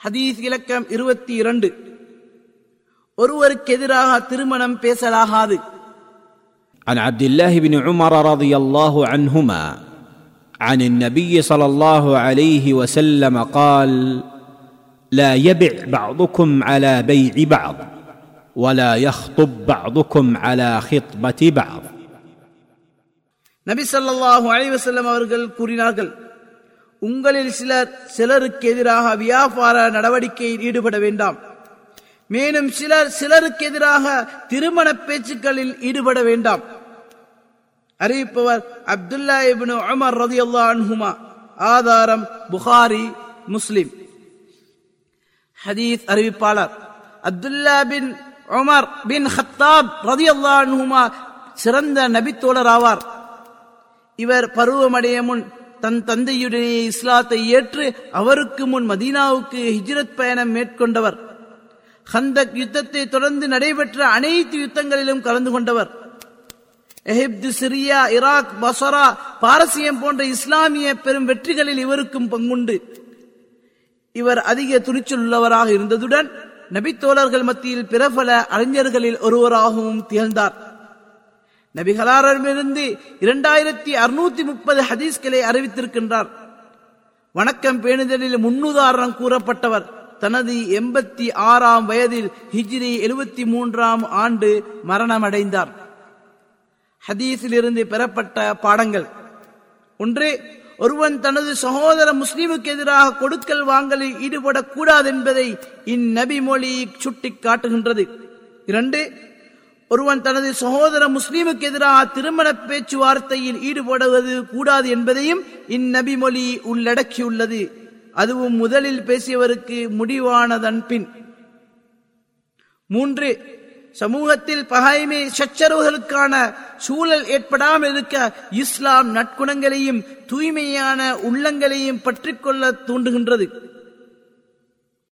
ஹதீஸ் இலக்கம் இருபத்தி இரண்டு ஒருவருக்கு எதிராக திருமணம் பேசலாகாது عن عبد الله بن عمر رضي الله عنهما عن النبي صلى الله عليه وسلم قال لا يبع بعضكم على بيع بعض ولا يخطب بعضكم على خطبه بعض நபி ஸல்லல்லாஹு அலைஹி வஸல்லம் அவர்கள் கூறினார்கள் உங்களில் சிலர் சிலருக்கு எதிராக வியாபார நடவடிக்கையில் ஈடுபட வேண்டாம். மேலும் சிலர் சிலருக்கு எதிராக திருமண பேச்சுக்களில் ஈடுபட வேண்டாம். அறிவிப்பவர் அப்துல்லா இப்னு அமர் ரதி அன்ஹுமா. ஆதாரம் புகாரி முஸ்லிம். ஹதீஸ் அறிவிப்பாளர். Abdullah bin Umar bin Khattab ரதியல்லாஹு அன்ஹுமா சிறந்த நபித்தோழர் ஆவார் இவர் பருவமடைய முன் தன் தந்தையுடைய இஸ்லாத்தை ஏற்று அவருக்கு முன் மதீனாவுக்கு ஹிஜ்ரத் பயணம் மேற்கொண்டவர். ஹந்தக் யுத்தத்தை தொடர்ந்து நடைபெற்ற அனைத்து யுத்தங்களிலும் கலந்து கொண்டவர். எகிப்து சிரியா ஈராக் பசரா பாரசியம் போன்ற இஸ்லாமிய பெரும் வெற்றிகளில் இவருக்கும் பங்குண்டு. இவர் அதிக துணிச்சல் உள்ளவராக இருந்ததுடன் நபித்தோழர்கள் மத்தியில் பிரபல அறிஞர்களில் ஒருவராகவும் திகழ்ந்தார். நபிகளாரிடமிருந்து இரண்டாயிரத்தி அறுநூத்தி முப்பது ஹதீஸ்களை அறிவித்திருக்கின்றார். வணக்கம் பேணுதலில் முன்னுதாரணம் கூறப்பட்டவர் தனது எண்பத்தி ஆறாம் வயதில் ஹிஜ்ரி எழுபத்தி மூன்றாம் ஆண்டு மரணமடைந்தார். ஹதீஸில் இருந்து பெறப்பட்ட பாடங்கள். ஒன்று ஒருவன் தனது சகோதர முஸ்லீமுக்கு எதிராக கொடுக்கல் வாங்கலில் ஈடுபடக்கூடாது என்பதை இந்நபி மொழி சுட்டி காட்டுகின்றது இரண்டு ஒருவன் தனது சகோதர முஸ்லிமுக்கு எதிராக திருமண பேச்சுவார்த்தையில் ஈடுபடுவது கூடாது என்பதையும் இந்நபி மொழி உள்ளடக்கியுள்ளது. அதுவும் முதலில் பேசியவருக்கு முடிவானதன் பின். மூன்று சமூகத்தில் பகைமை சச்சரவுகளுக்கான சூழல் ஏற்படாமல் இருக்க இஸ்லாம் நற்குணங்களையும் தூய்மையான உள்ளங்களையும் பற்றிக்கொள்ள தூண்டுகின்றது.